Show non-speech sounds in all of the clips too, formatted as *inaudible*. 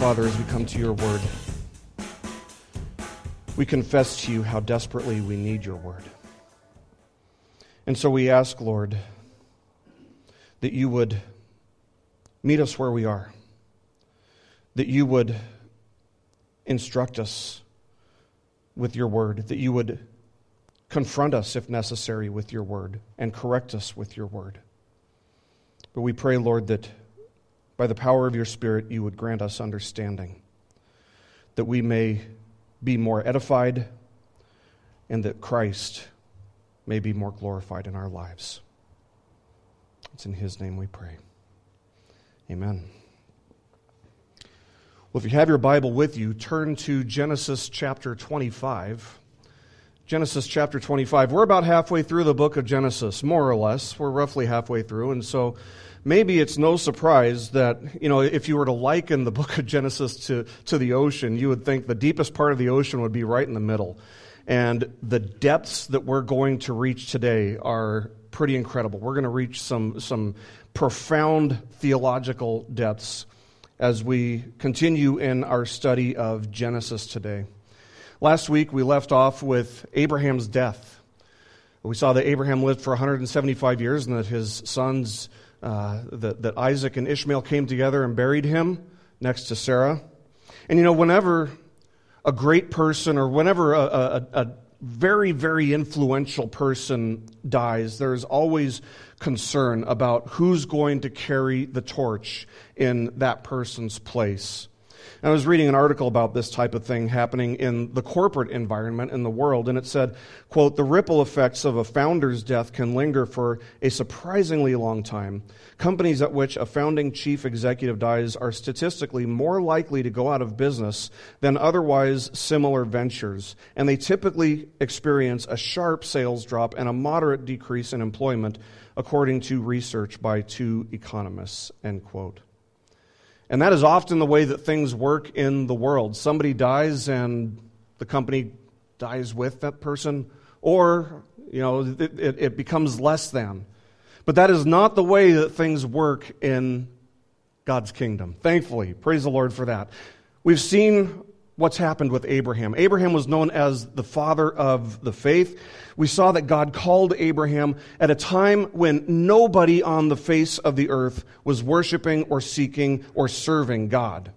Father, as we come to your word, we confess to you how desperately we need your word. And so we ask, Lord, that you would meet us where we are, that you would instruct us with your word, that you would confront us, if necessary, with your word and correct us with your word. But we pray, Lord, that by the power of your Spirit, you would grant us understanding, that we may be more edified, and that Christ may be more glorified in our lives. It's in His name we pray. Amen. Well, if you have your Bible with you, turn to Genesis chapter 25. Genesis chapter 25. We're about halfway through the book of Genesis, more or less. We're roughly halfway through. And so maybe it's no surprise that, you know, if you were to liken the book of Genesis to, to the ocean, you would think the deepest part of the ocean would be right in the middle. And the depths that we're going to reach today are pretty incredible. We're going to reach some, some profound theological depths as we continue in our study of Genesis today. Last week, we left off with Abraham's death. We saw that Abraham lived for 175 years and that his sons, uh, that, that Isaac and Ishmael came together and buried him next to Sarah. And you know, whenever a great person or whenever a, a, a very, very influential person dies, there's always concern about who's going to carry the torch in that person's place. I was reading an article about this type of thing happening in the corporate environment in the world, and it said, quote, the ripple effects of a founder's death can linger for a surprisingly long time. Companies at which a founding chief executive dies are statistically more likely to go out of business than otherwise similar ventures, and they typically experience a sharp sales drop and a moderate decrease in employment, according to research by two economists, end quote. And that is often the way that things work in the world. Somebody dies and the company dies with that person, or, you know, it, it, it becomes less than. But that is not the way that things work in God's kingdom. Thankfully, praise the Lord for that. We've seen what's happened with Abraham. Abraham was known as the father of the faith. We saw that God called Abraham at a time when nobody on the face of the earth was worshiping or seeking or serving God.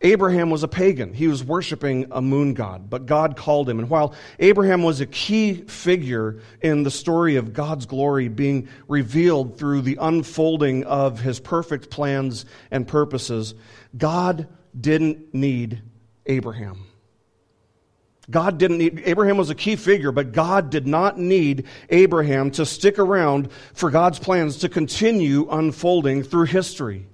Abraham was a pagan. He was worshiping a moon god, but God called him. And while Abraham was a key figure in the story of God's glory being revealed through the unfolding of his perfect plans and purposes, God didn't need Abraham. God didn't need, Abraham was a key figure, but God did not need Abraham to stick around for God's plans to continue unfolding through history.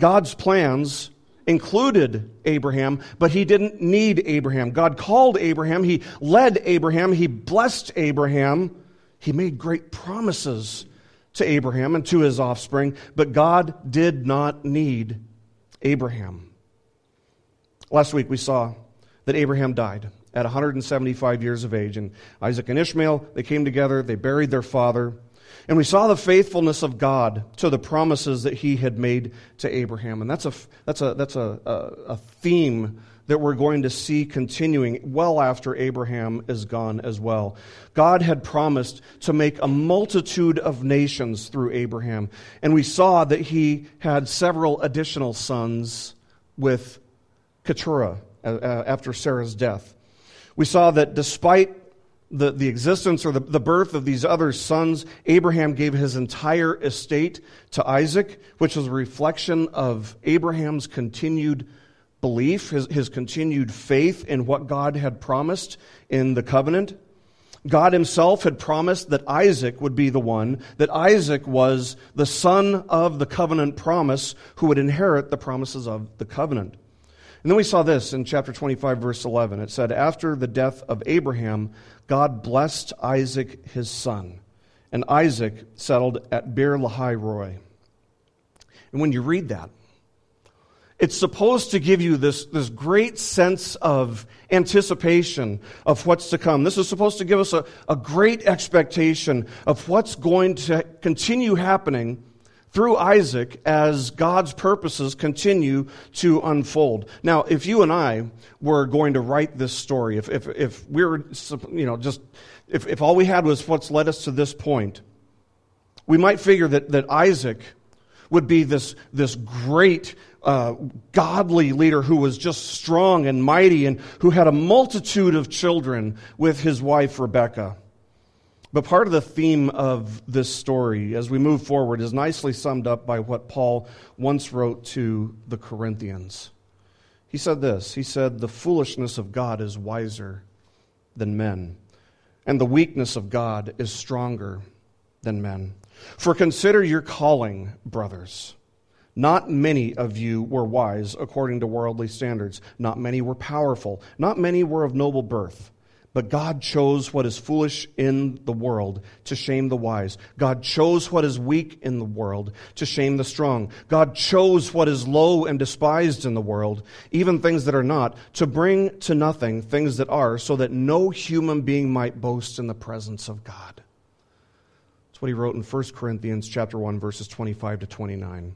God's plans included Abraham, but he didn't need Abraham. God called Abraham, he led Abraham, he blessed Abraham, he made great promises to Abraham and to his offspring, but God did not need Abraham. Last week we saw that Abraham died at 175 years of age, and Isaac and Ishmael, they came together, they buried their father, and we saw the faithfulness of God to the promises that he had made to Abraham. And that's a, that's a, that's a, a, a theme that we're going to see continuing well after Abraham is gone as well. God had promised to make a multitude of nations through Abraham, and we saw that he had several additional sons with Keturah uh, uh, after Sarah's death. We saw that despite the, the existence or the, the birth of these other sons, Abraham gave his entire estate to Isaac, which was a reflection of Abraham's continued belief, his, his continued faith in what God had promised in the covenant. God himself had promised that Isaac would be the one, that Isaac was the son of the covenant promise who would inherit the promises of the covenant. And then we saw this in chapter 25, verse 11. It said, After the death of Abraham, God blessed Isaac, his son, and Isaac settled at Beer Lahai Roi. And when you read that, it's supposed to give you this, this great sense of anticipation of what's to come. This is supposed to give us a, a great expectation of what's going to continue happening through Isaac as God's purposes continue to unfold. Now, if you and I were going to write this story, if, if, if we were, you know, just, if, if all we had was what's led us to this point, we might figure that, that Isaac would be this, this great, uh, godly leader who was just strong and mighty and who had a multitude of children with his wife Rebekah. But part of the theme of this story as we move forward is nicely summed up by what Paul once wrote to the Corinthians. He said this He said, The foolishness of God is wiser than men, and the weakness of God is stronger than men. For consider your calling, brothers. Not many of you were wise according to worldly standards. Not many were powerful. Not many were of noble birth. But God chose what is foolish in the world to shame the wise. God chose what is weak in the world to shame the strong. God chose what is low and despised in the world, even things that are not, to bring to nothing things that are, so that no human being might boast in the presence of God. That's what he wrote in 1 Corinthians chapter 1 verses 25 to 29.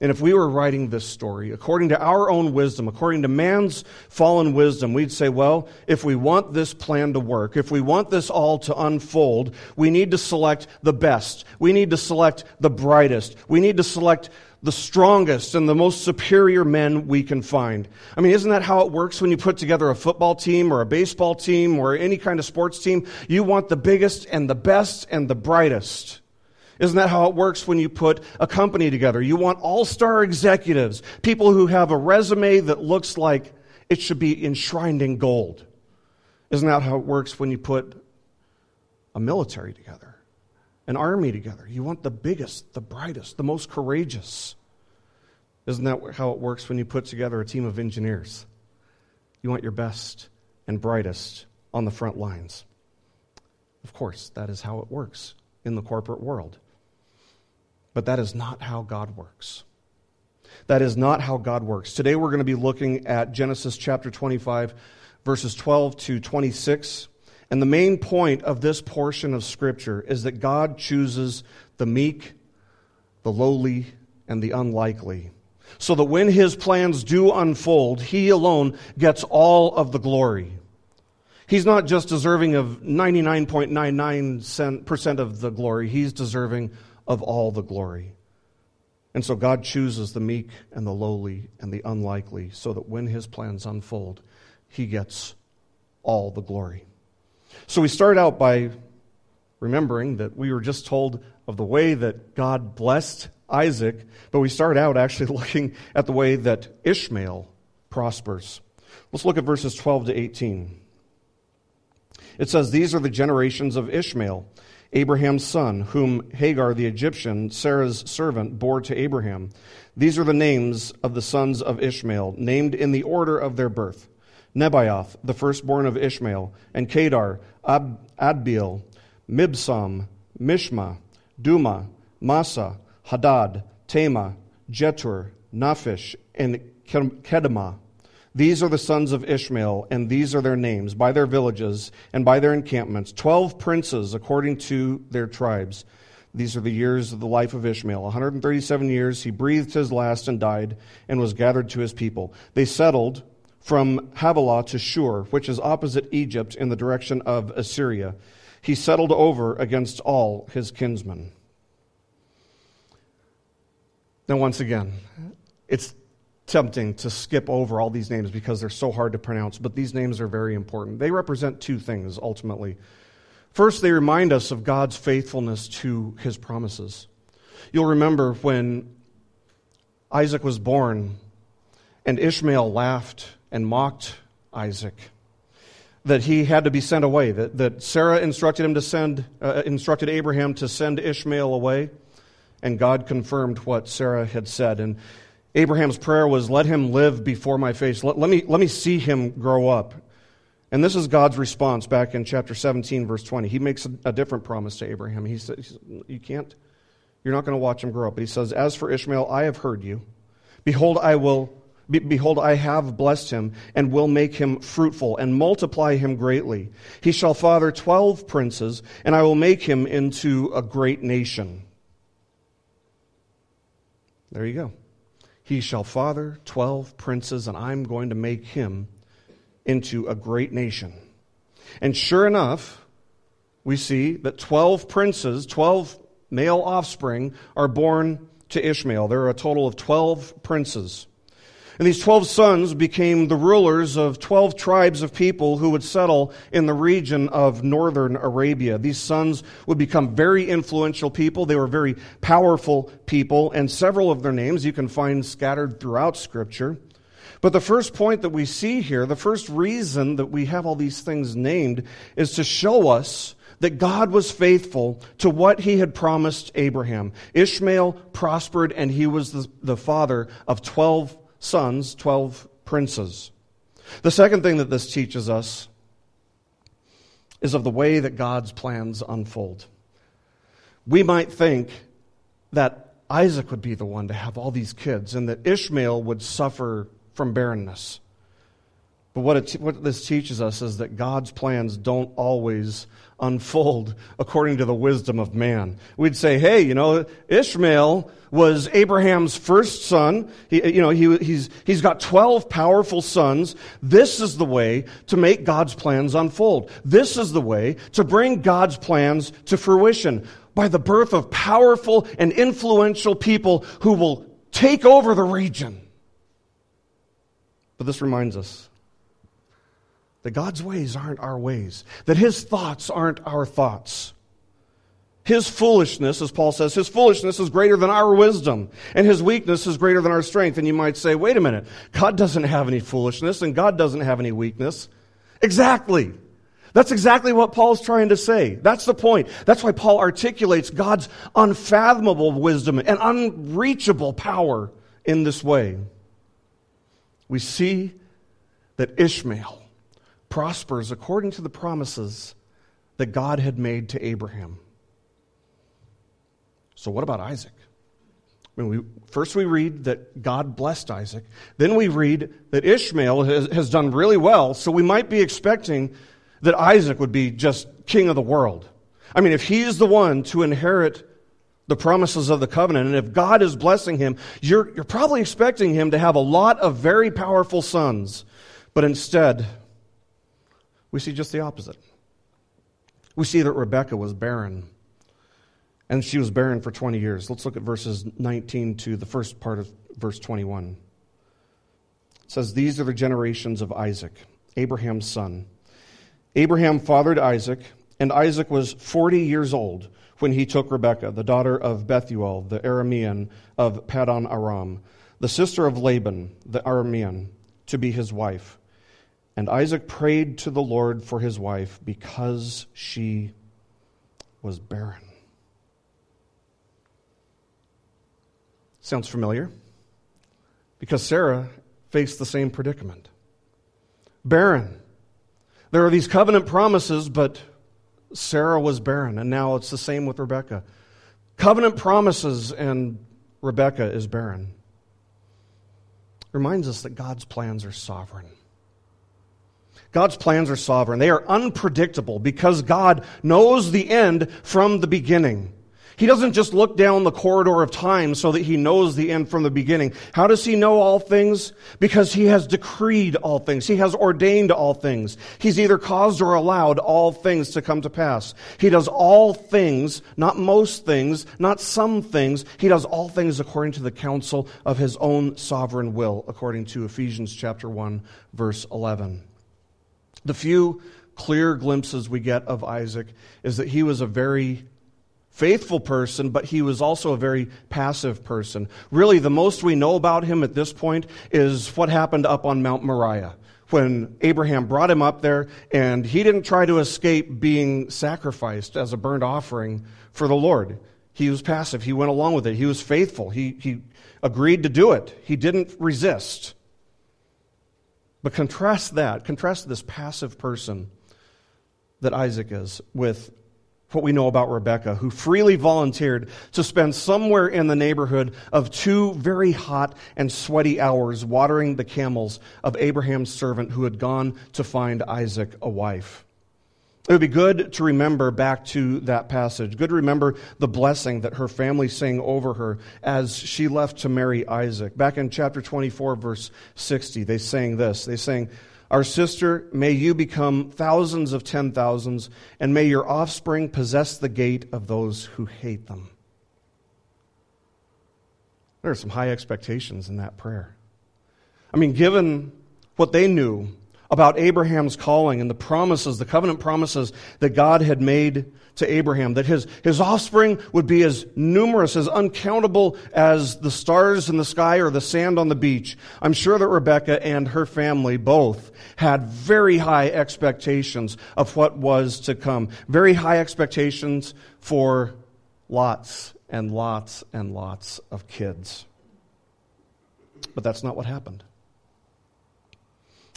And if we were writing this story, according to our own wisdom, according to man's fallen wisdom, we'd say, well, if we want this plan to work, if we want this all to unfold, we need to select the best. We need to select the brightest. We need to select the strongest and the most superior men we can find. I mean, isn't that how it works when you put together a football team or a baseball team or any kind of sports team? You want the biggest and the best and the brightest. Isn't that how it works when you put a company together? You want all star executives, people who have a resume that looks like it should be enshrined in gold. Isn't that how it works when you put a military together, an army together? You want the biggest, the brightest, the most courageous. Isn't that how it works when you put together a team of engineers? You want your best and brightest on the front lines. Of course, that is how it works in the corporate world. But that is not how God works. That is not how God works. Today we're going to be looking at Genesis chapter 25, verses 12 to 26. And the main point of this portion of Scripture is that God chooses the meek, the lowly, and the unlikely. So that when his plans do unfold, he alone gets all of the glory. He's not just deserving of 99.99% of the glory, he's deserving of all the glory. And so God chooses the meek and the lowly and the unlikely so that when his plans unfold, he gets all the glory. So we start out by remembering that we were just told of the way that God blessed Isaac, but we start out actually *laughs* looking at the way that Ishmael prospers. Let's look at verses 12 to 18. It says, These are the generations of Ishmael. Abraham's son, whom Hagar the Egyptian, Sarah's servant, bore to Abraham. These are the names of the sons of Ishmael, named in the order of their birth Nebaioth, the firstborn of Ishmael, and Kedar, Ab- Adbeel, Mibsam, Mishma, Duma, Masa, Hadad, Tema, Jetur, Naphish, and Kedemah. These are the sons of Ishmael, and these are their names, by their villages and by their encampments, twelve princes according to their tribes. These are the years of the life of Ishmael. 137 years he breathed his last and died, and was gathered to his people. They settled from Havilah to Shur, which is opposite Egypt in the direction of Assyria. He settled over against all his kinsmen. Now, once again, it's tempting to skip over all these names because they're so hard to pronounce, but these names are very important. They represent two things ultimately. First, they remind us of God's faithfulness to his promises. You'll remember when Isaac was born and Ishmael laughed and mocked Isaac. That he had to be sent away. That, that Sarah instructed him to send, uh, instructed Abraham to send Ishmael away, and God confirmed what Sarah had said. And Abraham's prayer was, Let him live before my face. Let, let, me, let me see him grow up. And this is God's response back in chapter 17, verse 20. He makes a, a different promise to Abraham. He says, You can't, you're not going to watch him grow up. But he says, As for Ishmael, I have heard you. Behold, I will. behold, I have blessed him and will make him fruitful and multiply him greatly. He shall father twelve princes, and I will make him into a great nation. There you go. He shall father 12 princes, and I'm going to make him into a great nation. And sure enough, we see that 12 princes, 12 male offspring, are born to Ishmael. There are a total of 12 princes. And these 12 sons became the rulers of 12 tribes of people who would settle in the region of northern Arabia. These sons would become very influential people. They were very powerful people, and several of their names you can find scattered throughout Scripture. But the first point that we see here, the first reason that we have all these things named, is to show us that God was faithful to what he had promised Abraham. Ishmael prospered, and he was the, the father of 12 sons, 12 princes. The second thing that this teaches us is of the way that God's plans unfold. We might think that Isaac would be the one to have all these kids and that Ishmael would suffer from barrenness. But what, it, what this teaches us is that God's plans don't always unfold according to the wisdom of man. We'd say, hey, you know, Ishmael was Abraham's first son. He, you know, he, he's, he's got 12 powerful sons. This is the way to make God's plans unfold. This is the way to bring God's plans to fruition by the birth of powerful and influential people who will take over the region. But this reminds us that God's ways aren't our ways, that His thoughts aren't our thoughts. His foolishness, as Paul says, his foolishness is greater than our wisdom, and his weakness is greater than our strength. And you might say, wait a minute, God doesn't have any foolishness, and God doesn't have any weakness. Exactly. That's exactly what Paul's trying to say. That's the point. That's why Paul articulates God's unfathomable wisdom and unreachable power in this way. We see that Ishmael prospers according to the promises that God had made to Abraham. So, what about Isaac? When we, first, we read that God blessed Isaac. Then we read that Ishmael has, has done really well, so we might be expecting that Isaac would be just king of the world. I mean, if he's the one to inherit the promises of the covenant, and if God is blessing him, you're, you're probably expecting him to have a lot of very powerful sons. But instead, we see just the opposite. We see that Rebecca was barren, and she was barren for 20 years. Let's look at verses 19 to the first part of verse 21. It says, These are the generations of Isaac, Abraham's son. Abraham fathered Isaac, and Isaac was 40 years old when he took Rebekah, the daughter of Bethuel, the Aramean of Paddan Aram, the sister of Laban, the Aramean, to be his wife. And Isaac prayed to the Lord for his wife because she was barren. Sounds familiar? Because Sarah faced the same predicament. Barren. There are these covenant promises, but Sarah was barren, and now it's the same with Rebecca. Covenant promises, and Rebecca is barren. Reminds us that God's plans are sovereign. God's plans are sovereign. They are unpredictable because God knows the end from the beginning. He doesn't just look down the corridor of time so that he knows the end from the beginning. How does he know all things? Because he has decreed all things. He has ordained all things. He's either caused or allowed all things to come to pass. He does all things, not most things, not some things. He does all things according to the counsel of his own sovereign will, according to Ephesians chapter 1 verse 11. The few clear glimpses we get of Isaac is that he was a very faithful person, but he was also a very passive person. Really, the most we know about him at this point is what happened up on Mount Moriah when Abraham brought him up there, and he didn't try to escape being sacrificed as a burnt offering for the Lord. He was passive. He went along with it. He was faithful. He, he agreed to do it. He didn't resist. But contrast that, contrast this passive person that Isaac is with what we know about Rebecca, who freely volunteered to spend somewhere in the neighborhood of two very hot and sweaty hours watering the camels of Abraham's servant who had gone to find Isaac a wife. It would be good to remember back to that passage. Good to remember the blessing that her family sang over her as she left to marry Isaac. Back in chapter 24, verse 60, they sang this. They sang, Our sister, may you become thousands of ten thousands, and may your offspring possess the gate of those who hate them. There are some high expectations in that prayer. I mean, given what they knew about Abraham's calling and the promises, the covenant promises that God had made to Abraham, that his, his offspring would be as numerous, as uncountable as the stars in the sky or the sand on the beach. I'm sure that Rebecca and her family both had very high expectations of what was to come, very high expectations for lots and lots and lots of kids. But that's not what happened.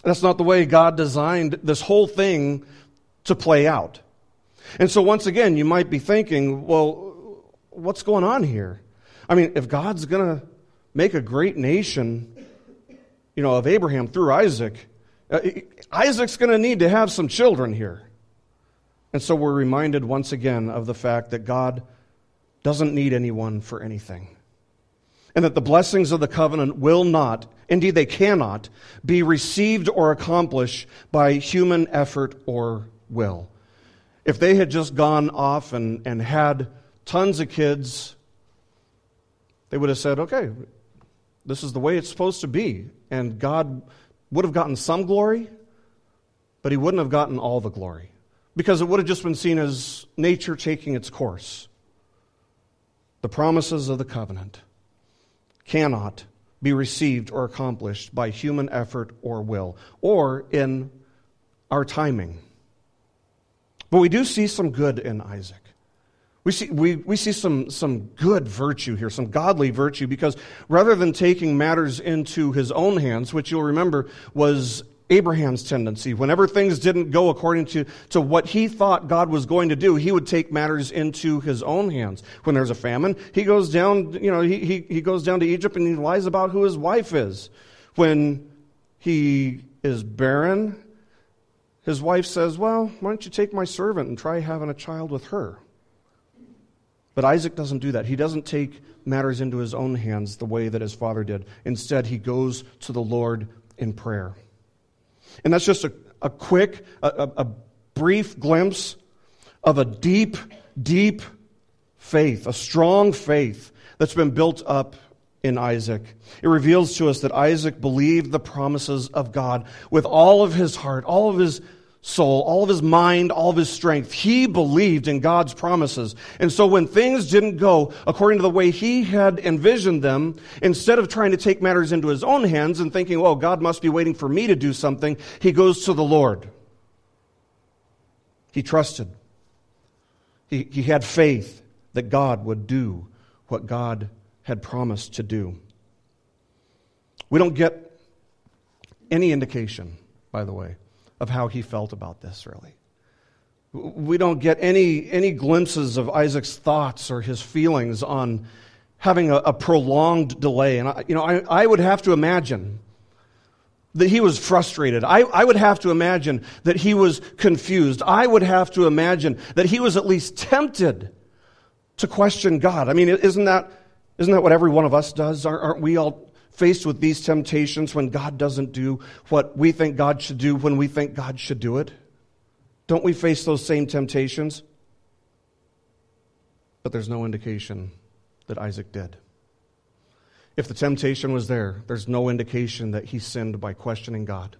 That's not the way God designed this whole thing to play out. And so, once again, you might be thinking, well, what's going on here? I mean, if God's going to make a great nation, you know, of Abraham through Isaac, uh, Isaac's going to need to have some children here. And so we're reminded once again of the fact that God doesn't need anyone for anything and that the blessings of the covenant will not, indeed they cannot, be received or accomplished by human effort or will. If they had just gone off and, and had tons of kids, they would have said, okay, this is the way it's supposed to be. And God would have gotten some glory, but he wouldn't have gotten all the glory because it would have just been seen as nature taking its course. The promises of the covenant cannot be received or accomplished by human effort or will, or in our timing. But we do see some good in Isaac. We see, we, we see some, some good virtue here, some godly virtue, because rather than taking matters into his own hands, which you'll remember was Abraham's tendency. Whenever things didn't go according to, to what he thought God was going to do, he would take matters into his own hands. When there's a famine, he goes down, you know, he, he, he goes down to Egypt and he lies about who his wife is. When he is barren, his wife says, Well, why don't you take my servant and try having a child with her? But Isaac doesn't do that. He doesn't take matters into his own hands the way that his father did. Instead, he goes to the Lord in prayer. And that's just a, a quick, a, a brief glimpse of a deep, deep faith, a strong faith that's been built up in Isaac. It reveals to us that Isaac believed the promises of God with all of his heart, all of his soul, all of his mind, all of his strength. He believed in God's promises. And so when things didn't go according to the way he had envisioned them, instead of trying to take matters into his own hands and thinking, oh, God must be waiting for me to do something, he goes to the Lord. He trusted. He, he had faith that God would do what God had promised to do. We don't get any indication, by the way, of how he felt about this, really. We don't get any, any glimpses of Isaac's thoughts or his feelings on having a, a prolonged delay. And, I, you know, I, I would have to imagine that he was frustrated. I, I would have to imagine that he was confused. I would have to imagine that he was at least tempted to question God. I mean, isn't that, isn't that what every one of us does? Aren't, aren't we all faced with these temptations when God doesn't do what we think God should do when we think God should do it? Don't we face those same temptations? But there's no indication that Isaac did. If the temptation was there, there's no indication that he sinned by questioning God.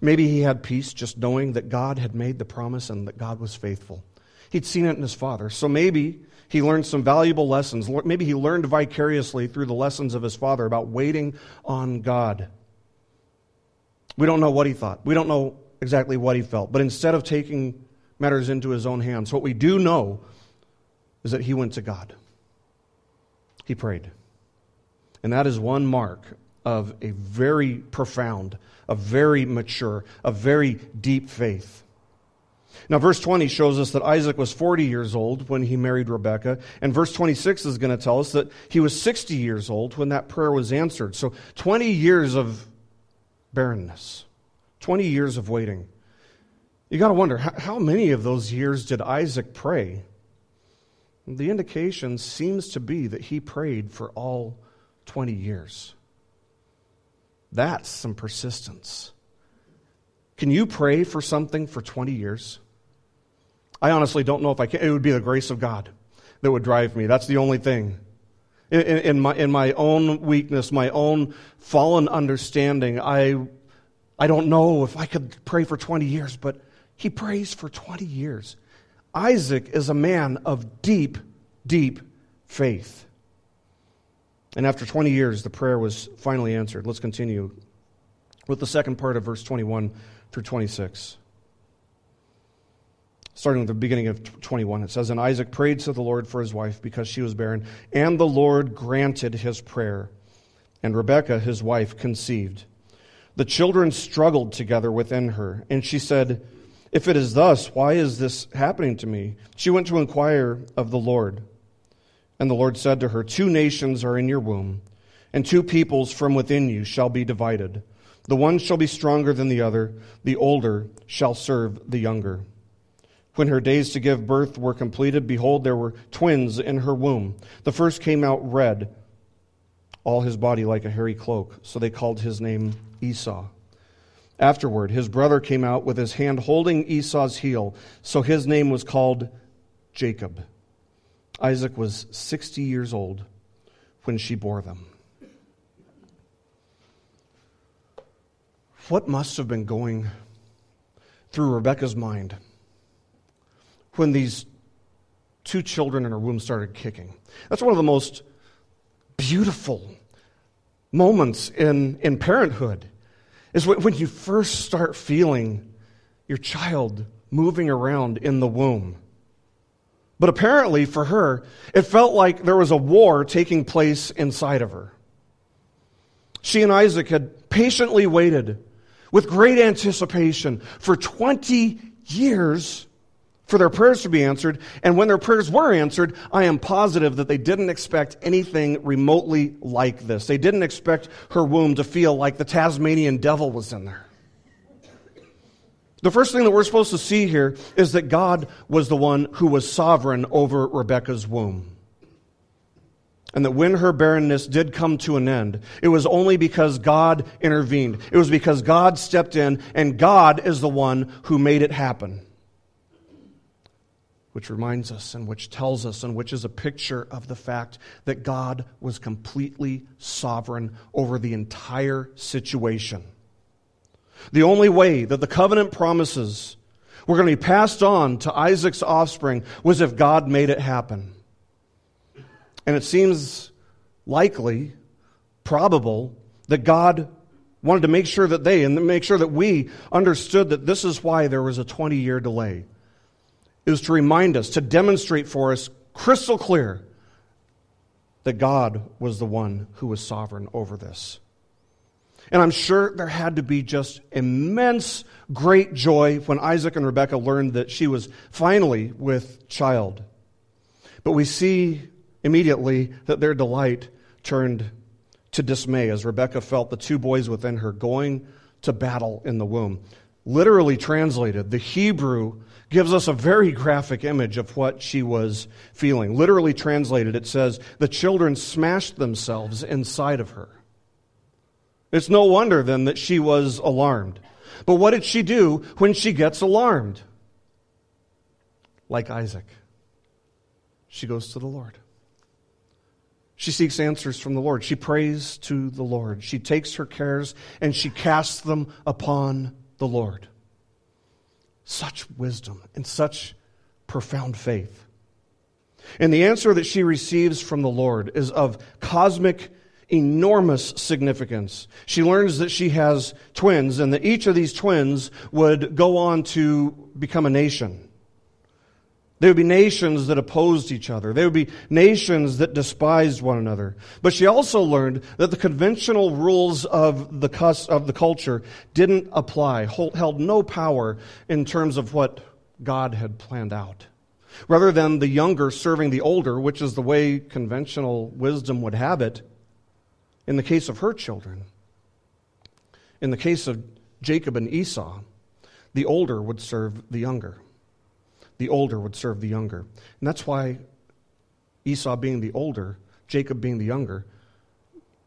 Maybe he had peace just knowing that God had made the promise and that God was faithful. He'd seen it in his father. So maybe he learned some valuable lessons. Maybe he learned vicariously through the lessons of his father about waiting on God. We don't know what he thought. We don't know exactly what he felt. But instead of taking matters into his own hands, what we do know is that he went to God. He prayed. And that is one mark of a very profound, a very mature, a very deep faith. Now, verse 20 shows us that Isaac was 40 years old when he married Rebekah, and verse 26 is going to tell us that he was 60 years old when that prayer was answered. So, 20 years of barrenness, 20 years of waiting. You got to wonder how many of those years did Isaac pray? The indication seems to be that he prayed for all 20 years. That's some persistence. Can you pray for something for 20 years? I honestly don't know if I can. It would be the grace of God that would drive me. That's the only thing. In, in, my, in my own weakness, my own fallen understanding, I, I don't know if I could pray for 20 years, but he prays for 20 years. Isaac is a man of deep, deep faith. And after 20 years, the prayer was finally answered. Let's continue with the second part of verse 21 through 26. Starting with the beginning of 21, it says, And Isaac prayed to the Lord for his wife because she was barren, and the Lord granted his prayer. And Rebekah, his wife, conceived. The children struggled together within her, and she said, If it is thus, why is this happening to me? She went to inquire of the Lord. And the Lord said to her, Two nations are in your womb, and two peoples from within you shall be divided. The one shall be stronger than the other, the older shall serve the younger. When her days to give birth were completed, behold, there were twins in her womb. The first came out red, all his body like a hairy cloak, so they called his name Esau. Afterward, his brother came out with his hand holding Esau's heel, so his name was called Jacob. Isaac was 60 years old when she bore them. What must have been going through Rebecca's mind when these two children in her womb started kicking? That's one of the most beautiful moments in, in parenthood is when you first start feeling your child moving around in the womb. But apparently, for her, it felt like there was a war taking place inside of her. She and Isaac had patiently waited with great anticipation for 20 years for their prayers to be answered. And when their prayers were answered, I am positive that they didn't expect anything remotely like this. They didn't expect her womb to feel like the Tasmanian devil was in there. The first thing that we're supposed to see here is that God was the one who was sovereign over Rebekah's womb. And that when her barrenness did come to an end, it was only because God intervened. It was because God stepped in, and God is the one who made it happen. Which reminds us, and which tells us, and which is a picture of the fact that God was completely sovereign over the entire situation. The only way that the covenant promises were going to be passed on to Isaac's offspring was if God made it happen. And it seems likely, probable, that God wanted to make sure that they and make sure that we understood that this is why there was a 20 year delay. Was to remind us, to demonstrate for us crystal clear that God was the one who was sovereign over this. And I'm sure there had to be just immense, great joy when Isaac and Rebekah learned that she was finally with child. But we see immediately that their delight turned to dismay as Rebekah felt the two boys within her going to battle in the womb. Literally translated, the Hebrew gives us a very graphic image of what she was feeling. Literally translated, it says, the children smashed themselves inside of her. It's no wonder then that she was alarmed. But what did she do when she gets alarmed? Like Isaac, she goes to the Lord. She seeks answers from the Lord. She prays to the Lord. She takes her cares and she casts them upon the Lord. Such wisdom and such profound faith. And the answer that she receives from the Lord is of cosmic enormous significance. She learns that she has twins and that each of these twins would go on to become a nation. There would be nations that opposed each other. There would be nations that despised one another. But she also learned that the conventional rules of the, of the culture didn't apply, held no power in terms of what God had planned out. Rather than the younger serving the older, which is the way conventional wisdom would have it, in the case of her children, in the case of Jacob and Esau, the older would serve the younger. The older would serve the younger. And that's why Esau being the older, Jacob being the younger,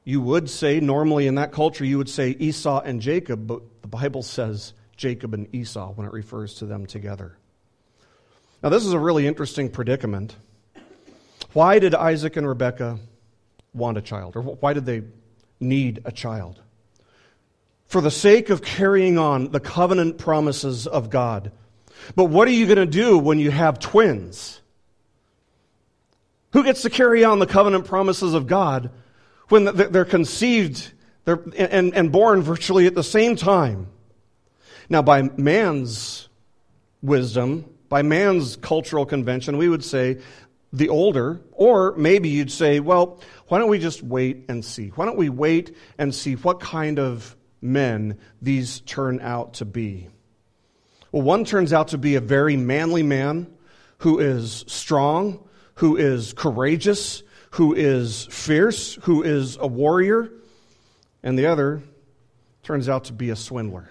you would say, normally in that culture, you would say Esau and Jacob, but the Bible says Jacob and Esau when it refers to them together. Now, this is a really interesting predicament. Why did Isaac and Rebekah want a child? Or why did they need a child? For the sake of carrying on the covenant promises of God. But what are you going to do when you have twins? Who gets to carry on the covenant promises of God when they're conceived and born virtually at the same time? Now, by man's wisdom, by man's cultural convention, we would say the older, or maybe you'd say, well, why don't we just wait and see? Why don't we wait and see what kind of men these turn out to be? Well, one turns out to be a very manly man who is strong, who is courageous, who is fierce, who is a warrior, and the other turns out to be a swindler.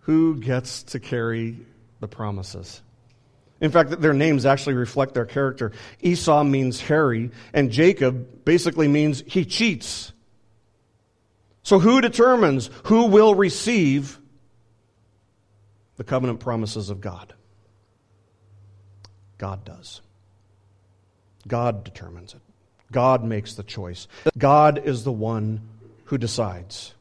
Who gets to carry the promises? In fact, their names actually reflect their character. Esau means hairy, and Jacob basically means he cheats. So, who determines who will receive the covenant promises of God? God does. God determines it. God makes the choice. God is the one who decides.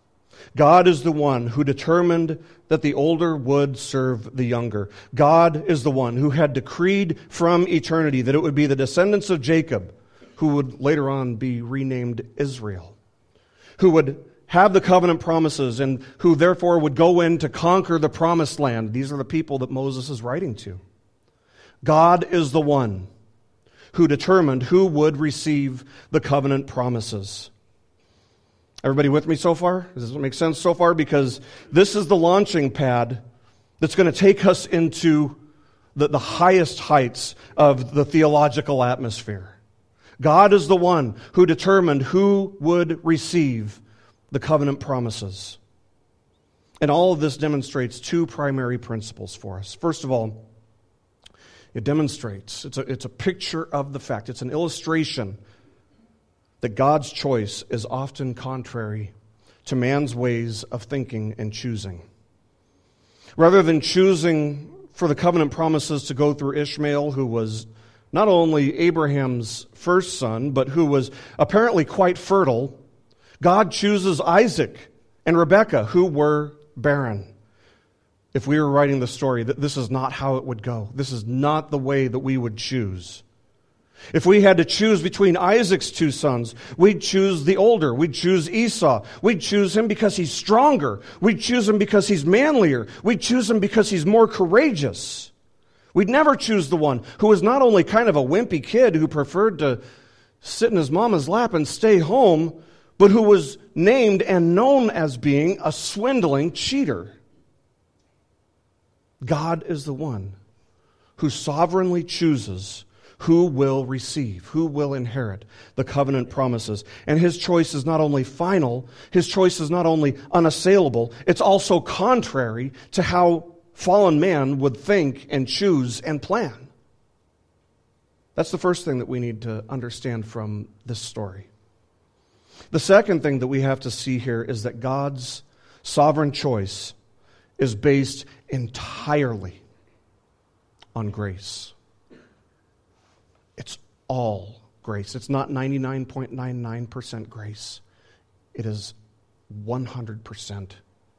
God is the one who determined that the older would serve the younger. God is the one who had decreed from eternity that it would be the descendants of Jacob who would later on be renamed Israel, who would have the covenant promises and who therefore would go in to conquer the promised land. These are the people that Moses is writing to. God is the one who determined who would receive the covenant promises. Everybody with me so far? Does this make sense so far? Because this is the launching pad that's going to take us into the, the highest heights of the theological atmosphere. God is the one who determined who would receive the covenant promises. And all of this demonstrates two primary principles for us. First of all, it demonstrates, it's a, it's a picture of the fact, it's an illustration that God's choice is often contrary to man's ways of thinking and choosing. Rather than choosing for the covenant promises to go through Ishmael, who was not only Abraham's first son, but who was apparently quite fertile, God chooses Isaac and Rebekah, who were barren. If we were writing the story, that this is not how it would go. This is not the way that we would choose. If we had to choose between Isaac's two sons, we'd choose the older. We'd choose Esau. We'd choose him because he's stronger. We'd choose him because he's manlier. We'd choose him because he's more courageous. We'd never choose the one who was not only kind of a wimpy kid who preferred to sit in his mama's lap and stay home, but who was named and known as being a swindling cheater. God is the one who sovereignly chooses who will receive, who will inherit the covenant promises. And his choice is not only final, his choice is not only unassailable, it's also contrary to how fallen man would think and choose and plan. That's the first thing that we need to understand from this story. The second thing that we have to see here is that God's sovereign choice is based entirely on grace. It's all grace. It's not 99.99% grace. It is 100%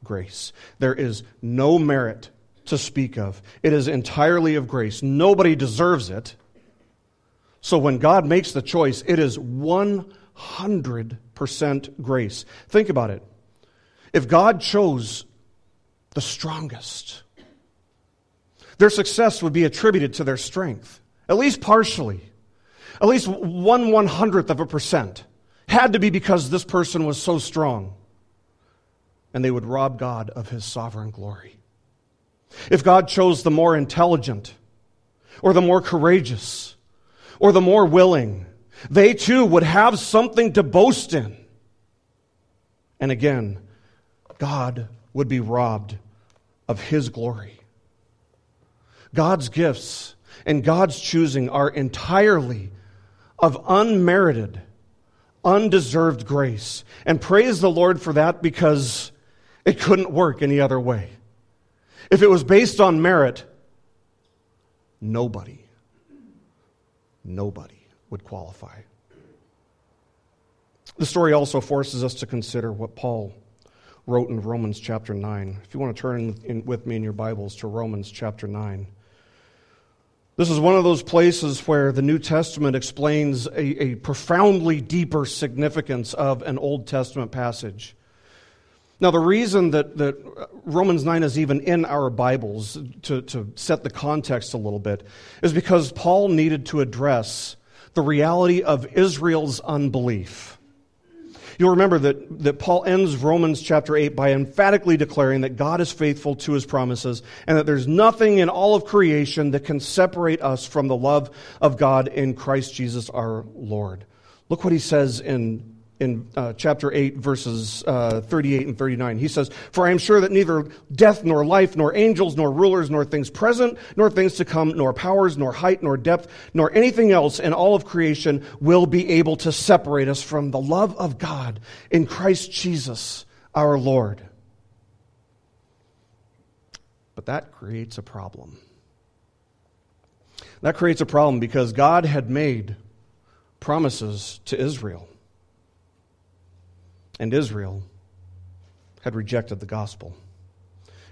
grace. There is no merit to speak of. It is entirely of grace. Nobody deserves it. So when God makes the choice, it is 100% grace. Think about it. If God chose the strongest, their success would be attributed to their strength, at least partially at least one one hundredth of a percent. Had to be because this person was so strong. And they would rob God of his sovereign glory. If God chose the more intelligent, or the more courageous, or the more willing, they too would have something to boast in. And again, God would be robbed of His glory. God's gifts and God's choosing are entirely of unmerited, undeserved grace. And praise the Lord for that because it couldn't work any other way. If it was based on merit, nobody, nobody would qualify. The story also forces us to consider what Paul wrote in Romans chapter 9. If you want to turn in, with me in your Bibles to Romans chapter 9. This is one of those places where the New Testament explains a, a profoundly deeper significance of an Old Testament passage. Now, the reason that, that Romans 9 is even in our Bibles, to, to set the context a little bit, is because Paul needed to address the reality of Israel's unbelief. You'll remember that, that Paul ends Romans chapter 8 by emphatically declaring that God is faithful to his promises and that there's nothing in all of creation that can separate us from the love of God in Christ Jesus our Lord. Look what he says in in uh, chapter 8, verses uh, 38 and 39. He says, For I am sure that neither death, nor life, nor angels, nor rulers, nor things present, nor things to come, nor powers, nor height, nor depth, nor anything else in all of creation will be able to separate us from the love of God in Christ Jesus our Lord. But that creates a problem. That creates a problem because God had made promises to Israel and Israel had rejected the gospel.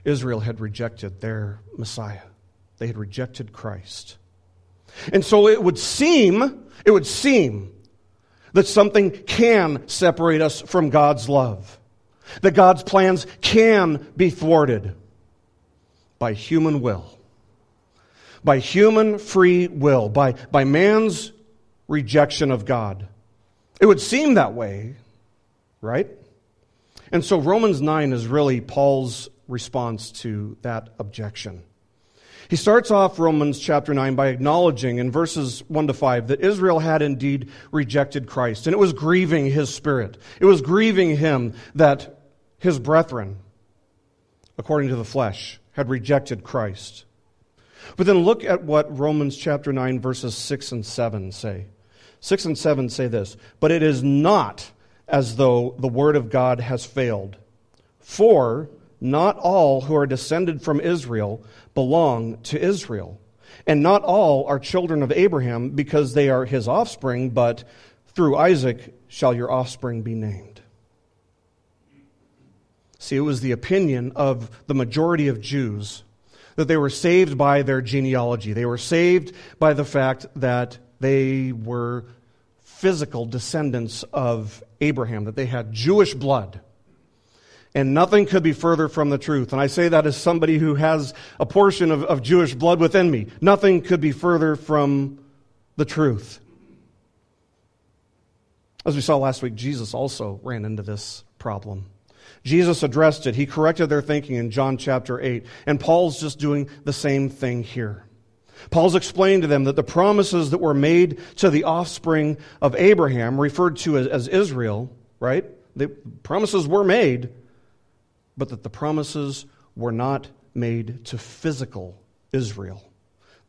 Israel had rejected their Messiah. They had rejected Christ. And so it would seem, it would seem that something can separate us from God's love. That God's plans can be thwarted by human will. By human free will. By, by man's rejection of God. It would seem that way right? And so Romans 9 is really Paul's response to that objection. He starts off Romans chapter 9 by acknowledging in verses 1 to 5 that Israel had indeed rejected Christ, and it was grieving his spirit. It was grieving him that his brethren, according to the flesh, had rejected Christ. But then look at what Romans chapter 9, verses 6 and 7 say. 6 and 7 say this But it is not as though the word of God has failed. For not all who are descended from Israel belong to Israel. And not all are children of Abraham because they are his offspring, but through Isaac shall your offspring be named. See, it was the opinion of the majority of Jews that they were saved by their genealogy. They were saved by the fact that they were physical descendants of Abraham, that they had Jewish blood. And nothing could be further from the truth. And I say that as somebody who has a portion of, of Jewish blood within me. Nothing could be further from the truth. As we saw last week, Jesus also ran into this problem. Jesus addressed it. He corrected their thinking in John chapter 8. And Paul's just doing the same thing here. Paul's explained to them that the promises that were made to the offspring of Abraham, referred to as, as Israel, right? The promises were made, but that the promises were not made to physical Israel.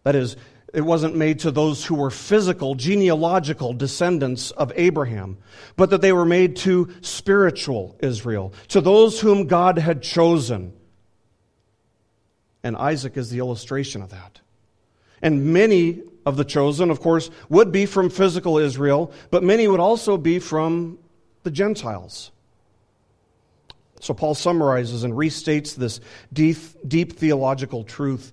That is, it wasn't made to those who were physical, genealogical descendants of Abraham, but that they were made to spiritual Israel, to those whom God had chosen. And Isaac is the illustration of that. And many of the chosen, of course, would be from physical Israel, but many would also be from the Gentiles. So Paul summarizes and restates this deep, deep theological truth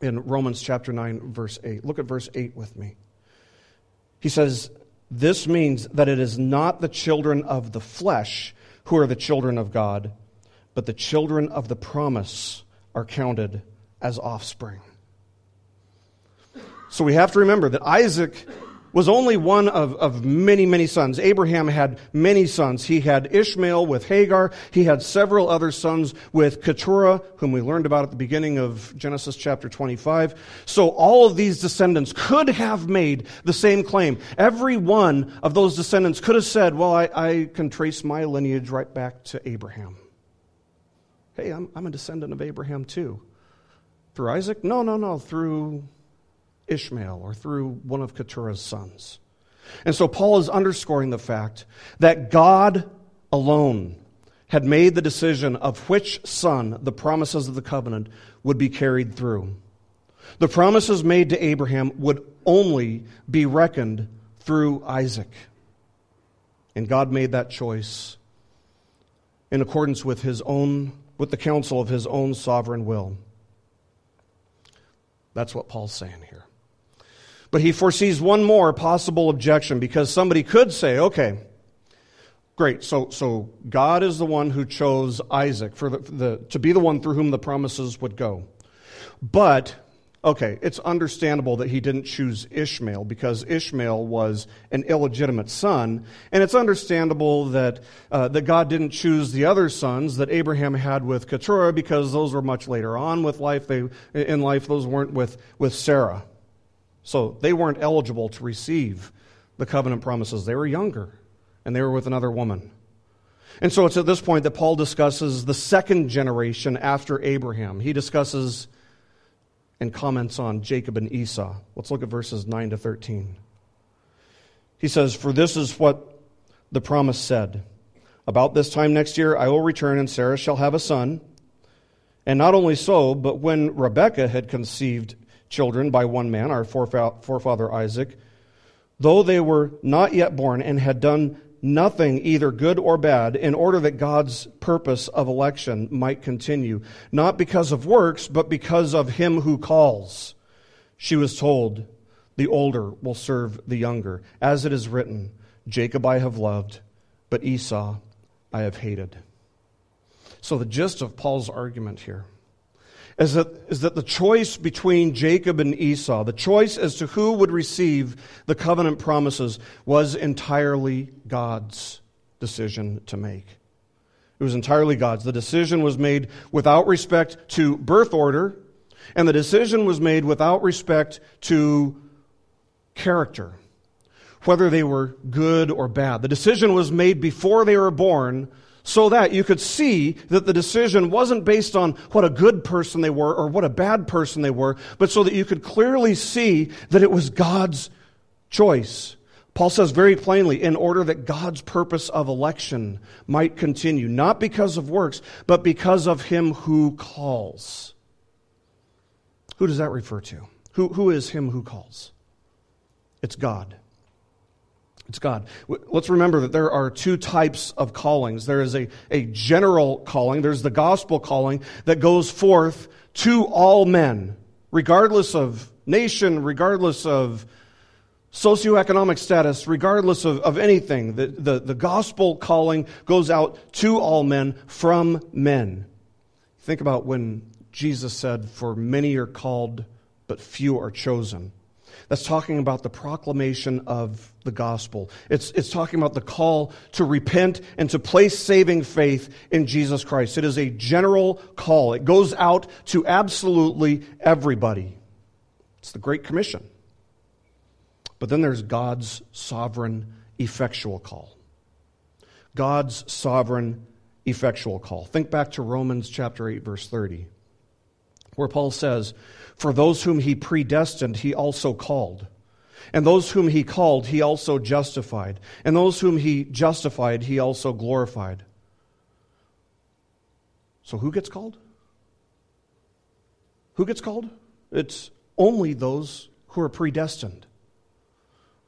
in Romans chapter 9, verse 8. Look at verse 8 with me. He says, This means that it is not the children of the flesh who are the children of God, but the children of the promise are counted as offspring. So we have to remember that Isaac was only one of, of many, many sons. Abraham had many sons. He had Ishmael with Hagar. He had several other sons with Keturah, whom we learned about at the beginning of Genesis chapter 25. So all of these descendants could have made the same claim. Every one of those descendants could have said, well, I, I can trace my lineage right back to Abraham. Hey, I'm, I'm a descendant of Abraham too. Through Isaac? No, no, no. Through Ishmael or through one of Keturah's sons. And so Paul is underscoring the fact that God alone had made the decision of which son the promises of the covenant would be carried through. The promises made to Abraham would only be reckoned through Isaac. And God made that choice in accordance with his own with the counsel of his own sovereign will. That's what Paul's saying here. But he foresees one more possible objection because somebody could say, okay, great, so, so God is the one who chose Isaac for the, the, to be the one through whom the promises would go. But Okay, it's understandable that he didn't choose Ishmael because Ishmael was an illegitimate son, and it's understandable that uh, that God didn't choose the other sons that Abraham had with Keturah because those were much later on with life. They in life those weren't with with Sarah, so they weren't eligible to receive the covenant promises. They were younger, and they were with another woman. And so it's at this point that Paul discusses the second generation after Abraham. He discusses and comments on Jacob and Esau. Let's look at verses 9 to 13. He says, For this is what the promise said About this time next year I will return, and Sarah shall have a son. And not only so, but when Rebekah had conceived children by one man, our forefather Isaac, though they were not yet born and had done nothing, either good or bad, in order that God's purpose of election might continue, not because of works, but because of him who calls. She was told, The older will serve the younger. As it is written, Jacob I have loved, but Esau I have hated. So, the gist of Paul's argument here is that, is that the choice between Jacob and Esau, the choice as to who would receive the covenant promises, was entirely God's decision to make. It was entirely God's. The decision was made without respect to birth order, and the decision was made without respect to character, whether they were good or bad. The decision was made before they were born so that you could see that the decision wasn't based on what a good person they were or what a bad person they were, but so that you could clearly see that it was God's choice. Paul says very plainly, in order that God's purpose of election might continue, not because of works, but because of him who calls. Who does that refer to? Who, who is him who calls? It's God. It's God. Let's remember that there are two types of callings. There is a, a general calling, there's the gospel calling that goes forth to all men, regardless of nation, regardless of socioeconomic status, regardless of, of anything. The, the, the gospel calling goes out to all men from men. Think about when Jesus said, For many are called, but few are chosen. That's talking about the proclamation of the gospel. It's, it's talking about the call to repent and to place saving faith in Jesus Christ. It is a general call, it goes out to absolutely everybody. It's the Great Commission. But then there's God's sovereign, effectual call. God's sovereign, effectual call. Think back to Romans chapter 8, verse 30, where Paul says, for those whom he predestined, he also called. And those whom he called, he also justified. And those whom he justified, he also glorified. So who gets called? Who gets called? It's only those who are predestined.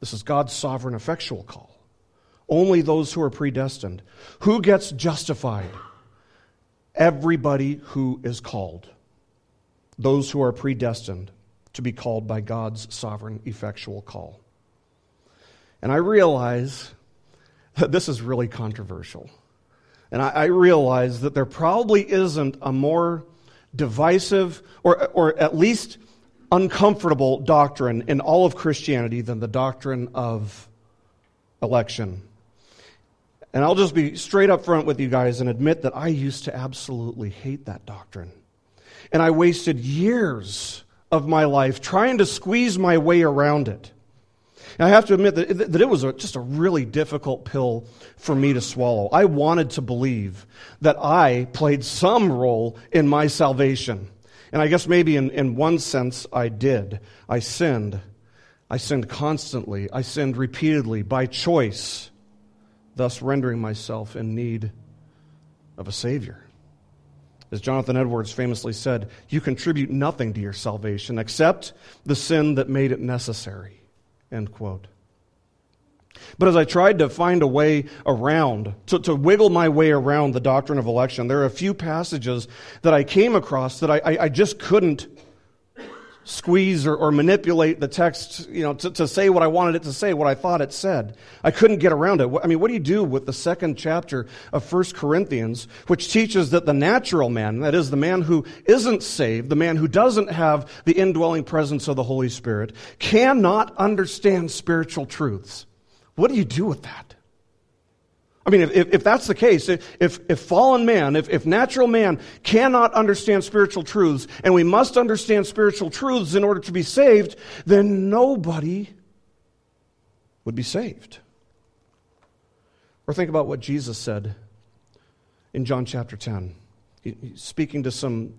This is God's sovereign, effectual call. Only those who are predestined. Who gets justified? Everybody who is called those who are predestined to be called by God's sovereign, effectual call. And I realize *laughs* that this is really controversial. And I, I, realize that there probably isn't a more divisive or, or at least uncomfortable doctrine in all of Christianity than the doctrine of election. And I'll just be straight up front with you guys and admit that I used to absolutely hate that doctrine. And I wasted years of my life trying to squeeze my way around it. And I have to admit that, that it was a, just a really difficult pill for me to swallow. I wanted to believe that I played some role in my salvation. And I guess maybe in, in one sense I did. I sinned. I sinned constantly. I sinned repeatedly by choice, thus rendering myself in need of a Savior. As Jonathan Edwards famously said, you contribute nothing to your salvation except the sin that made it necessary. End quote. But as I tried to find a way around, to, to wiggle my way around the doctrine of election, there are a few passages that I came across that I, I, I just couldn't squeeze or, or, manipulate the text, you know, to, to say what I wanted it to say, what I thought it said. I couldn't get around it. I mean, what do you do with the second chapter of 1 Corinthians, which teaches that the natural man, that is, the man who isn't saved, the man who doesn't have the indwelling presence of the Holy Spirit, cannot understand spiritual truths? What do you do with that? I mean, if, if, that's the case, if, if fallen man, if, if natural man cannot understand spiritual truths, and we must understand spiritual truths in order to be saved, then nobody would be saved. Or think about what Jesus said in John chapter 10. He, speaking to some,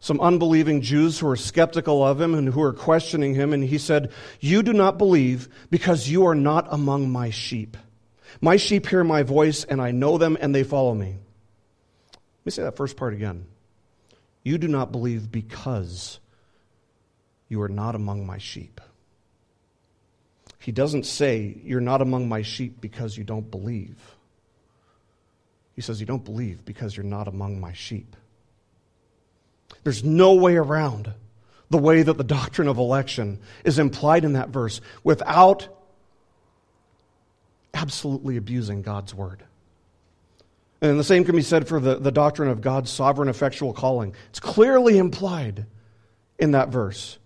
some unbelieving Jews who are skeptical of him and who are questioning him, and he said, You do not believe because you are not among my sheep. My sheep hear my voice, and I know them, and they follow me. Let me say that first part again. You do not believe because you are not among my sheep. He doesn't say you're not among my sheep because you don't believe. He says you don't believe because you're not among my sheep. There's no way around the way that the doctrine of election is implied in that verse without absolutely abusing God's word. And the same can be said for the, the doctrine of God's sovereign effectual calling. It's clearly implied in that verse.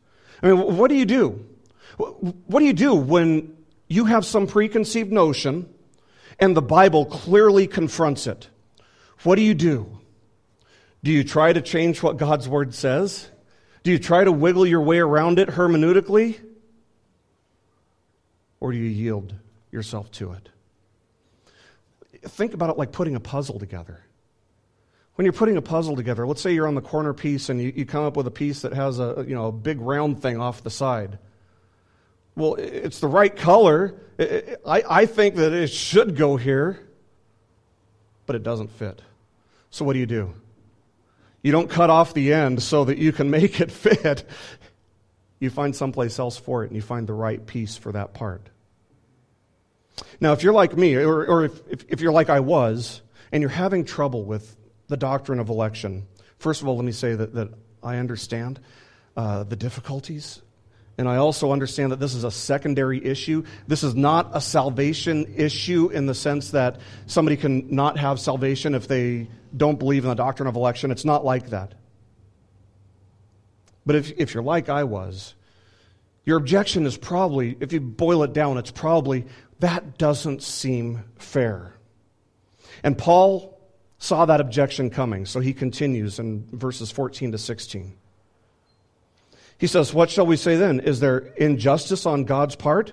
I mean, what do you do? What do you do when you have some preconceived notion and the Bible clearly confronts it? What do you do? Do you try to change what God's word says? Do you try to wiggle your way around it hermeneutically? Or do you yield yourself to it. Think about it like putting a puzzle together. When you're putting a puzzle together, let's say you're on the corner piece and you, you come up with a piece that has a, you know, a big round thing off the side. Well, it's the right color. I, I think that it should go here, but it doesn't fit. So what do you do? You don't cut off the end so that you can *laughs* make it fit. You find someplace else for it and you find the right piece for that part. Now, if you're like me, or, or if, if, if you're like I was, and you're having trouble with the doctrine of election, first of all, let me say that, that I understand uh, the difficulties. And I also understand that this is a secondary issue. This is not a salvation issue in the sense that somebody can not have salvation if they don't believe in the doctrine of election. It's not like that. But if, if you're like I was, your objection is probably, if you boil it down, it's probably, that doesn't seem fair. And Paul saw that objection coming, so he continues in verses 14 to 16. He says, What shall we say then? Is there injustice on God's part?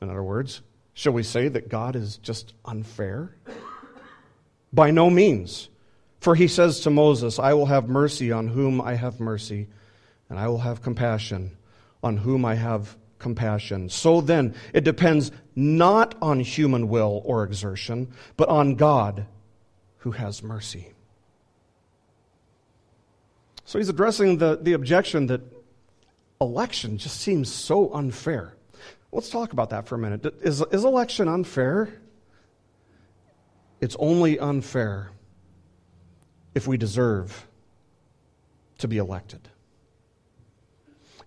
In other words, shall we say that God is just unfair? By no means. For he says to Moses, I will have mercy on whom I have mercy, and I will have compassion on whom I have compassion. So then, it depends not on human will or exertion, but on God who has mercy. So he's addressing the, the objection that election just seems so unfair. Let's talk about that for a minute. Is, is election unfair? It's only unfair if we deserve to be elected.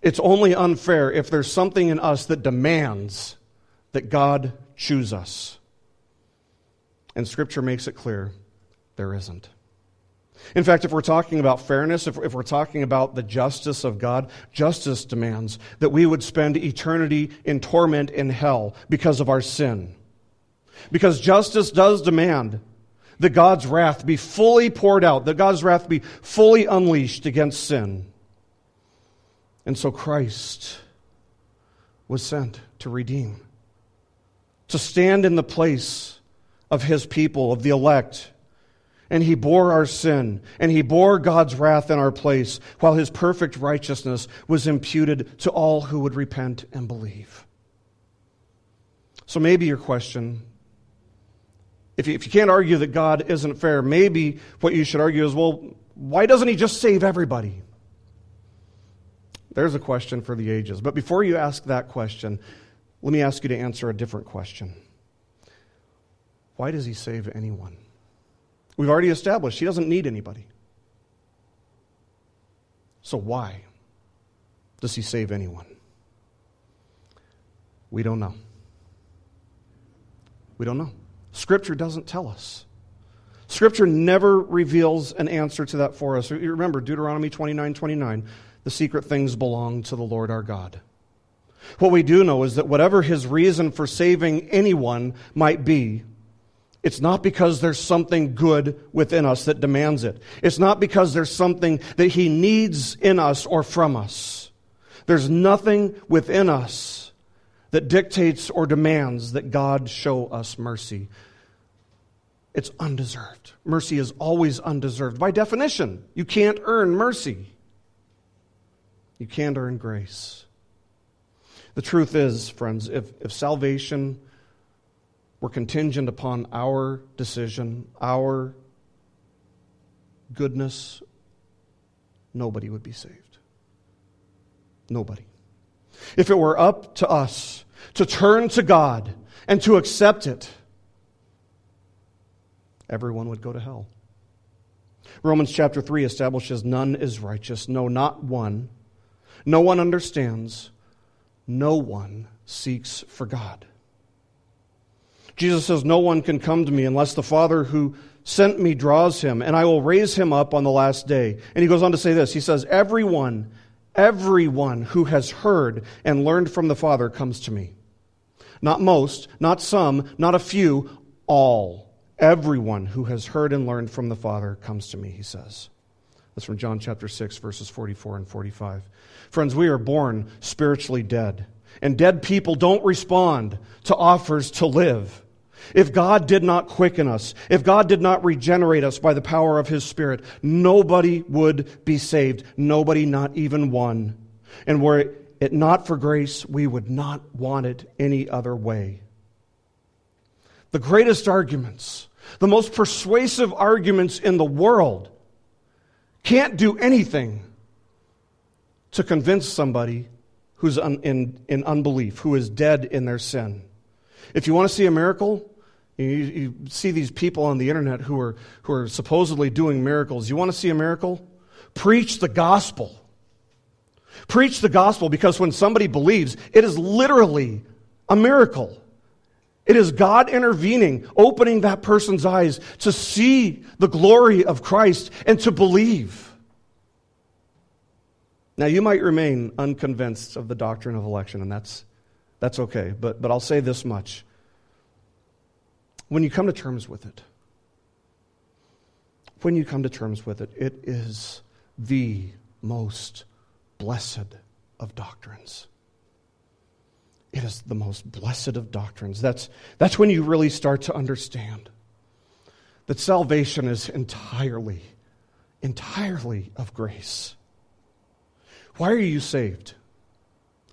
It's only unfair if there's something in us that demands that God choose us. And Scripture makes it clear there isn't. In fact, if we're talking about fairness, if, if, we're talking about the justice of God, justice demands that we would spend eternity in torment in hell because of our sin. Because justice does demand that God's wrath be fully poured out, that God's wrath be fully unleashed against sin. And so Christ was sent to redeem, to stand in the place of his people, of the elect. And he bore our sin, and he bore God's wrath in our place, while his perfect righteousness was imputed to all who would repent and believe. So maybe your question, if you, if you can't argue that God isn't fair, maybe what you should argue is, well, why doesn't he just save everybody? There's a question for the ages. But before you ask that question, let me ask you to answer a different question. Why does he save anyone? We've already established he doesn't need anybody. So why does he save anyone? We don't know. We don't know. Scripture doesn't tell us. Scripture never reveals an answer to that for us. Remember Deuteronomy 29 29 the secret things belong to the Lord our God. What we do know is that whatever his reason for saving anyone might be, it's not because there's something good within us that demands it. It's not because there's something that he needs in us or from us. There's nothing within us that dictates or demands that God show us mercy. It's undeserved. Mercy is always undeserved. By definition, you can't earn mercy. You can't earn grace. The truth is, friends, if, if salvation were contingent upon our decision, our goodness, nobody would be saved. Nobody. If it were up to us to turn to God and to accept it, everyone would go to hell. Romans chapter 3 establishes none is righteous, no, not one. No one understands. No one seeks for God. Jesus says, No one can come to me unless the Father who sent me draws him, and I will raise him up on the last day. And he goes on to say this He says, Everyone, everyone who has heard and learned from the Father comes to me. Not most, not some, not a few, all. Everyone who has heard and learned from the Father comes to me, he says. That's from John chapter 6, verses 44 and 45. Friends, we are born spiritually dead, and dead people don't respond to offers to live. If God did not quicken us, if God did not regenerate us by the power of His Spirit, nobody would be saved. Nobody, not even one. And were it not for grace, we would not want it any other way. The greatest arguments, the most persuasive arguments in the world, can't do anything to convince somebody who's un, in, in unbelief, who is dead in their sin. If you want to see a miracle, you, you see these people on the internet who are, who are supposedly doing miracles. You want to see a miracle? Preach the gospel. Preach the gospel because when somebody believes, it is literally a miracle. It is God intervening, opening that person's eyes to see the glory of Christ and to believe. Now, you might remain unconvinced of the doctrine of election, and that's, that's okay, but, but I'll say this much. When you come to terms with it, when you come to terms with it, it is the most blessed of doctrines. It is the most blessed of doctrines. That's, that's when you really start to understand that salvation is entirely, entirely of grace. Why are you saved?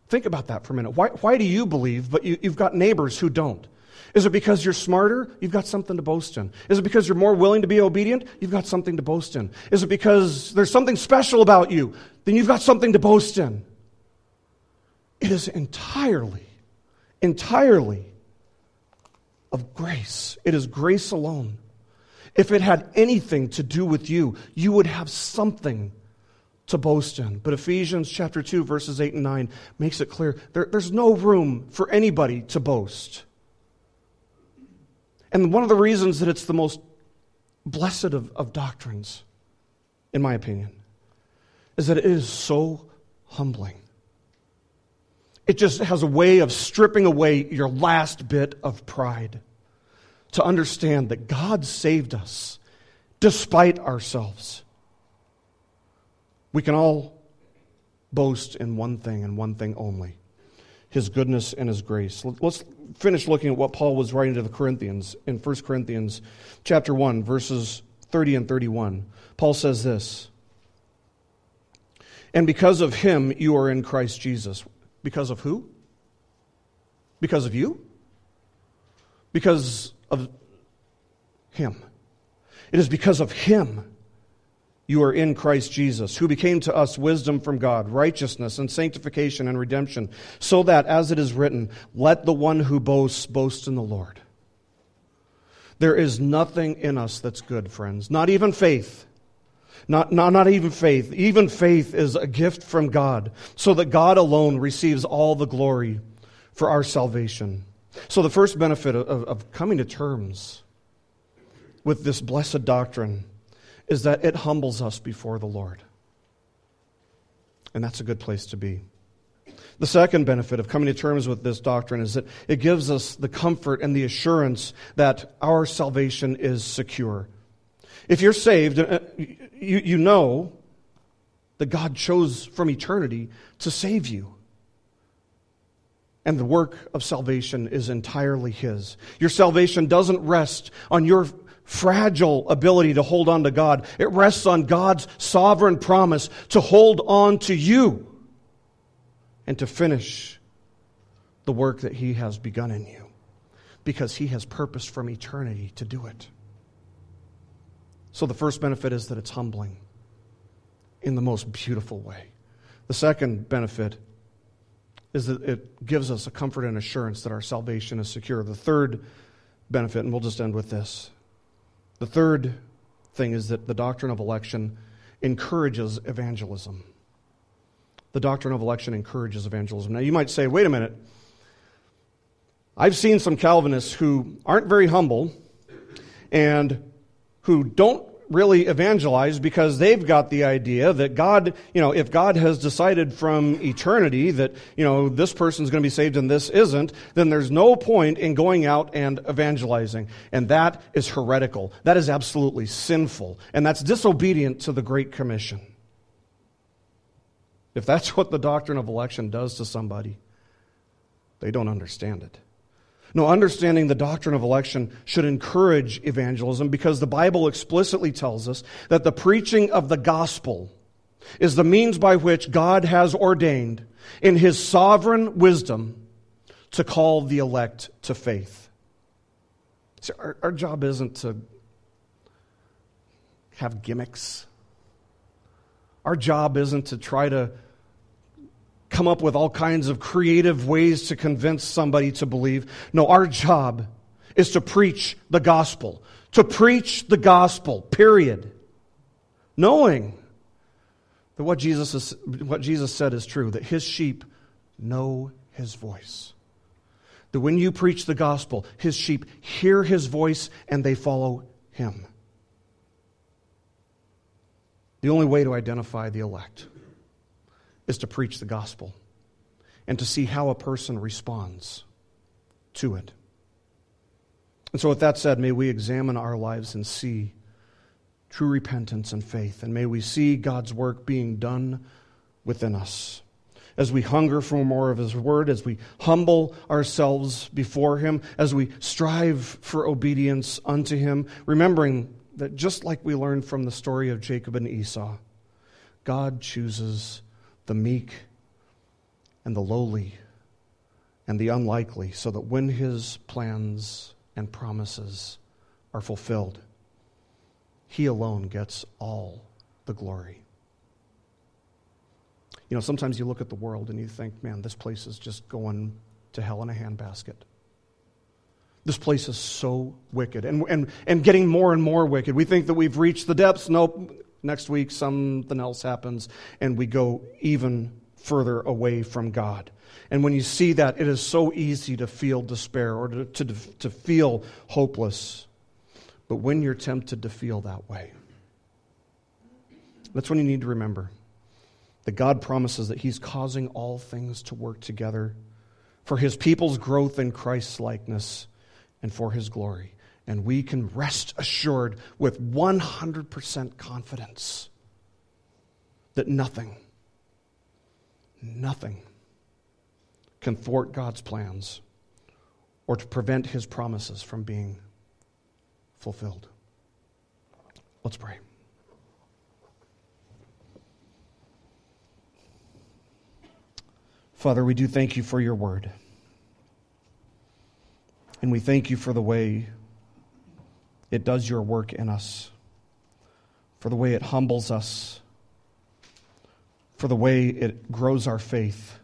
Think about that for a minute. Why, why do you believe, but you, you've got neighbors who don't? Is it because you're smarter? You've got something to boast in. Is it because you're more willing to be obedient? You've got something to boast in. Is it because there's something special about you? Then you've got something to boast in. It is entirely, entirely of grace. It is grace alone. If it had anything to do with you, you would have something to boast in. But Ephesians chapter 2, verses 8 and 9 makes it clear there, there's no room for anybody to boast. And one of the reasons that it's the most blessed of, of doctrines, in my opinion, is that it is so humbling. It just has a way of stripping away your last bit of pride to understand that God saved us despite ourselves. We can all boast in one thing and one thing only his goodness and his grace. Let's finish looking at what Paul was writing to the Corinthians in 1 Corinthians chapter 1 verses 30 and 31. Paul says this, "And because of him you are in Christ Jesus." Because of who? Because of you? Because of him. It is because of him you are in Christ Jesus, who became to us wisdom from God, righteousness and sanctification and redemption, so that, as it is written, let the one who boasts boast in the Lord. There is nothing in us that's good, friends, not even faith. Not, not, not even faith. Even faith is a gift from God, so that God alone receives all the glory for our salvation. So, the first benefit of, of coming to terms with this blessed doctrine is that it humbles us before the Lord. And that's a good place to be. The second benefit of coming to terms with this doctrine is that it gives us the comfort and the assurance that our salvation is secure. If you're saved, uh, you, you know that God chose from eternity to save you. And the work of salvation is entirely His. Your salvation doesn't rest on your fragile ability to hold on to God. It rests on God's sovereign promise to hold on to you and to finish the work that He has begun in you because He has purposed from eternity to do it. So the first benefit is that it's humbling in the most beautiful way. The second benefit is that it gives us a comfort and assurance that our salvation is secure. The third benefit, and we'll just end with this the third thing is that the doctrine of election encourages evangelism. The doctrine of election encourages evangelism. Now, you might say, wait a minute. I've seen some Calvinists who aren't very humble and who don't really evangelize because they've got the idea that God, you know, if God has decided from eternity that, you know, this person's going to be saved and this isn't, then there's no point in going out and evangelizing. And that is heretical. That is absolutely sinful. And that's disobedient to the Great Commission. If that's *laughs* what the doctrine of election does to somebody, they don't understand it. No, understanding the doctrine of election should encourage evangelism because the Bible explicitly tells us that the preaching of the gospel is the means by which God has ordained in his sovereign wisdom to call the elect to faith. See, our, our job isn't to have gimmicks. Our job isn't to try to come up with all kinds of creative ways to convince somebody to believe. No, our job is to preach the gospel. To preach the gospel, period. Knowing that what Jesus, is, what Jesus said is true, that his sheep know his voice. That when you preach the gospel, his sheep hear his voice and they follow him. The only way to identify the elect is to preach the gospel and to see how a person responds to it. And so, with that said, may we examine our lives and see true repentance and faith, and may we see God's work being done within us. As we hunger for more of His Word, as we humble ourselves before Him, as we strive for obedience unto Him, remembering that just like we learned from the story of Jacob and Esau, God chooses the meek and the lowly and the unlikely, so that when his plans and promises are fulfilled, he alone gets all the glory. You know, sometimes you look at the world and you think, man, this place is just going to hell in a handbasket. This place is so wicked and, and, and getting more and more wicked. We think that we've reached the depths. Nope. Next week, something else happens, and we go even further away from God. And when you see that, it is so easy to feel despair or to, to, to feel hopeless. But when you're tempted to feel that way, that's when you need to remember that God promises that He's causing all things to work together for His people's growth in Christ's likeness and for His glory and we can rest assured with 100% confidence that nothing, nothing can thwart God's plans or to prevent his promises from being fulfilled. Let's pray. Father, we do thank you for your word. And we thank you for the way it does your work in us, for the way it humbles us, for the way it grows our faith,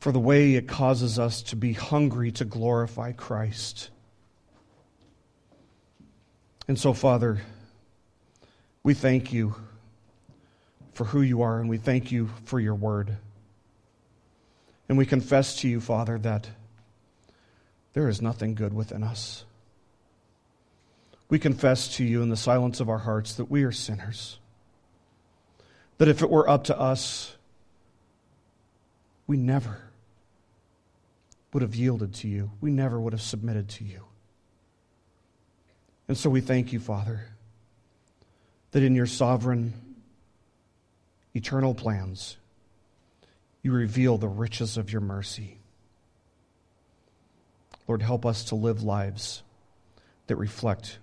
for the way it causes us to be hungry to glorify Christ. And so, Father, we thank you for who you are, and we thank you for your word. And we confess to you, Father, that there is nothing good within us. We confess to you in the silence of our hearts that we are sinners. That if it were up to us, we never would have yielded to you. We never would have submitted to you. And so we thank you, Father, that in your sovereign, eternal plans, you reveal the riches of your mercy. Lord, help us to live lives that reflect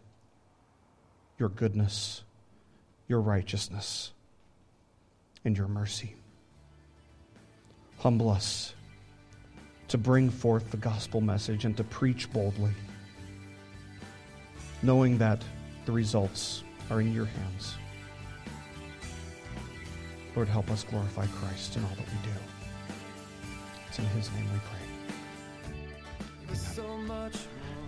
your goodness, your righteousness, and your mercy. Humble us to bring forth the gospel message and to preach boldly, knowing that the results are in your hands. Lord, help us glorify Christ in all that we do. It's in His name we pray. Amen.